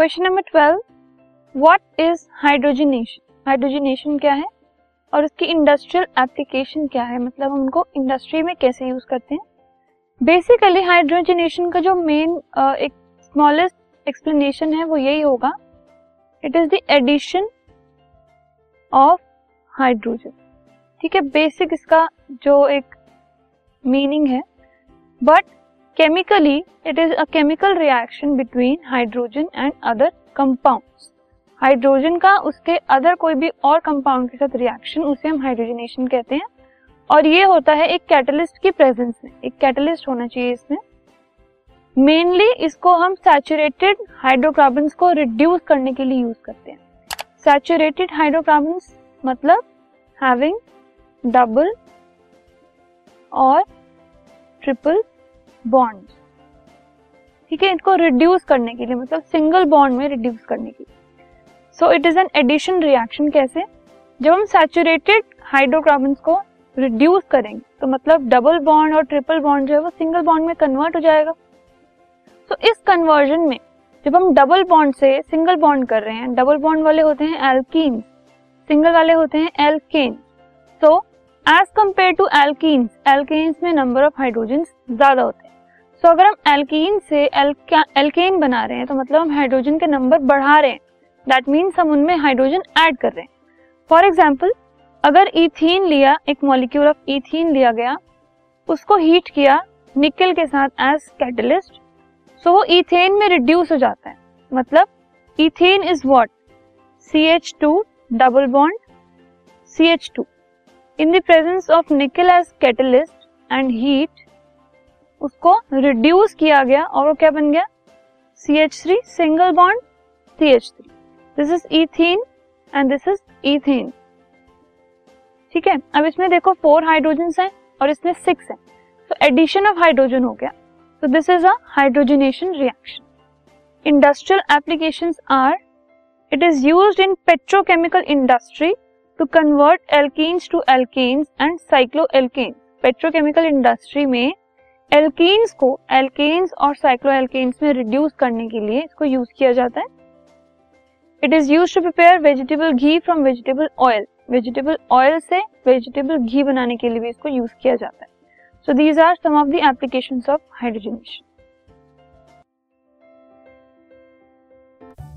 Question number twelve what is hydrogenation hydrogenation क्या है? और इसकी इंडस्ट्रियल एप्लीकेशन क्या है? मतलब हम उनको इंडस्ट्री में कैसे यूज़ करते हैं? बेसिकली हाइड्रोजनेशन का जो मेन एक स्मॉलेस्ट एक्सप्लेनेशन है वो यही होगा। It is the addition of hydrogen ठीक है बेसिक इसका जो एक मीनिंग है। But chemically it is a chemical reaction between hydrogen and other compounds hydrogen का उसके अदर कोई भी और कंपाउंड के साथ रिएक्शन उसे हम हाइड्रोजनेशन कहते हैं। और ये होता है एक कैटलिस्ट की प्रेजेंस में, एक कैटलिस्ट होना चाहिए इसमें। मेनली इसको हम सैचुरेटेड हाइड्रोकार्बन को रिड्यूस करने के लिए यूज़ करते हैं। सैचुरेटेड हाइड्रोकार्बन मतलब हैविंग डबल और ट्रिपल बॉन्ड ठीक है, इनको रिड्यूस करने के लिए मतलब सिंगल बॉन्ड में रिड्यूस करने के लिए। So it is an addition reaction कैसे? जब हम सैचुरेटेड हाइड्रोकार्बन को रिड्यूस करेंगे तो मतलब डबल बॉन्ड और ट्रिपल बॉन्ड जो है, वो सिंगल बॉन्ड में कन्वर्ट हो जाएगा। तो इस कन्वर्जन में, जब हम डबल बॉन्ड से सिंगल बॉन्ड कर रहे हैं डबल बॉन्ड वाले होते हैं एल्कीन सिंगल वाले होते हैं alkane so as compare to alkene alkanes में नंबर ऑफ़ हाइड्रोजन ज़्यादा होते हैं। सो so, अगर हम एल्कीन से एल्केन बना रहे हैं तो मतलब हम हाइड्रोजन के नंबर बढ़ा रहे हैं। दैट मीन्स हम उनमें हाइड्रोजन ऐड कर रहे हैं। फॉर एग्ज़ाम्पल अगर इथीन लिया एक मॉलिक्यूल ऑफ़ इथीन लिया गया उसको हीट किया निकल के साथ एज कैटलिस्ट सो वो इथेन में रिड्यूस हो जाता है। मतलब ethane is what C H two double bond C H two in the presence of nickel as catalyst and heat उसको रिड्यूस किया गया और वो क्या बन गया? C H three single bond C H three this is ethene and this is ethane ठीक है? अब इसमें देखो फोर हाइड्रोजन हैं और इसमें सिक्स है। तो एडिशन ऑफ़ हाइड्रोजन हो गया। तो this is a hydrogenation reaction industrial applications are it is used in petrochemical industry to convert alkenes to alkanes and cyclo alkanes petrochemical industry में एल्कीन्स को एल्केन्स और साइक्लो एल्केन्स में reduce करने के लिए इसको यूज़ किया जाता है। It is use to prepare vegetable ghee from vegetable oil vegetable oil से वेजिटेबल घी बनाने के लिए भी इसको यूज़ किया जाता है। So these are some of the applications of hydrogenation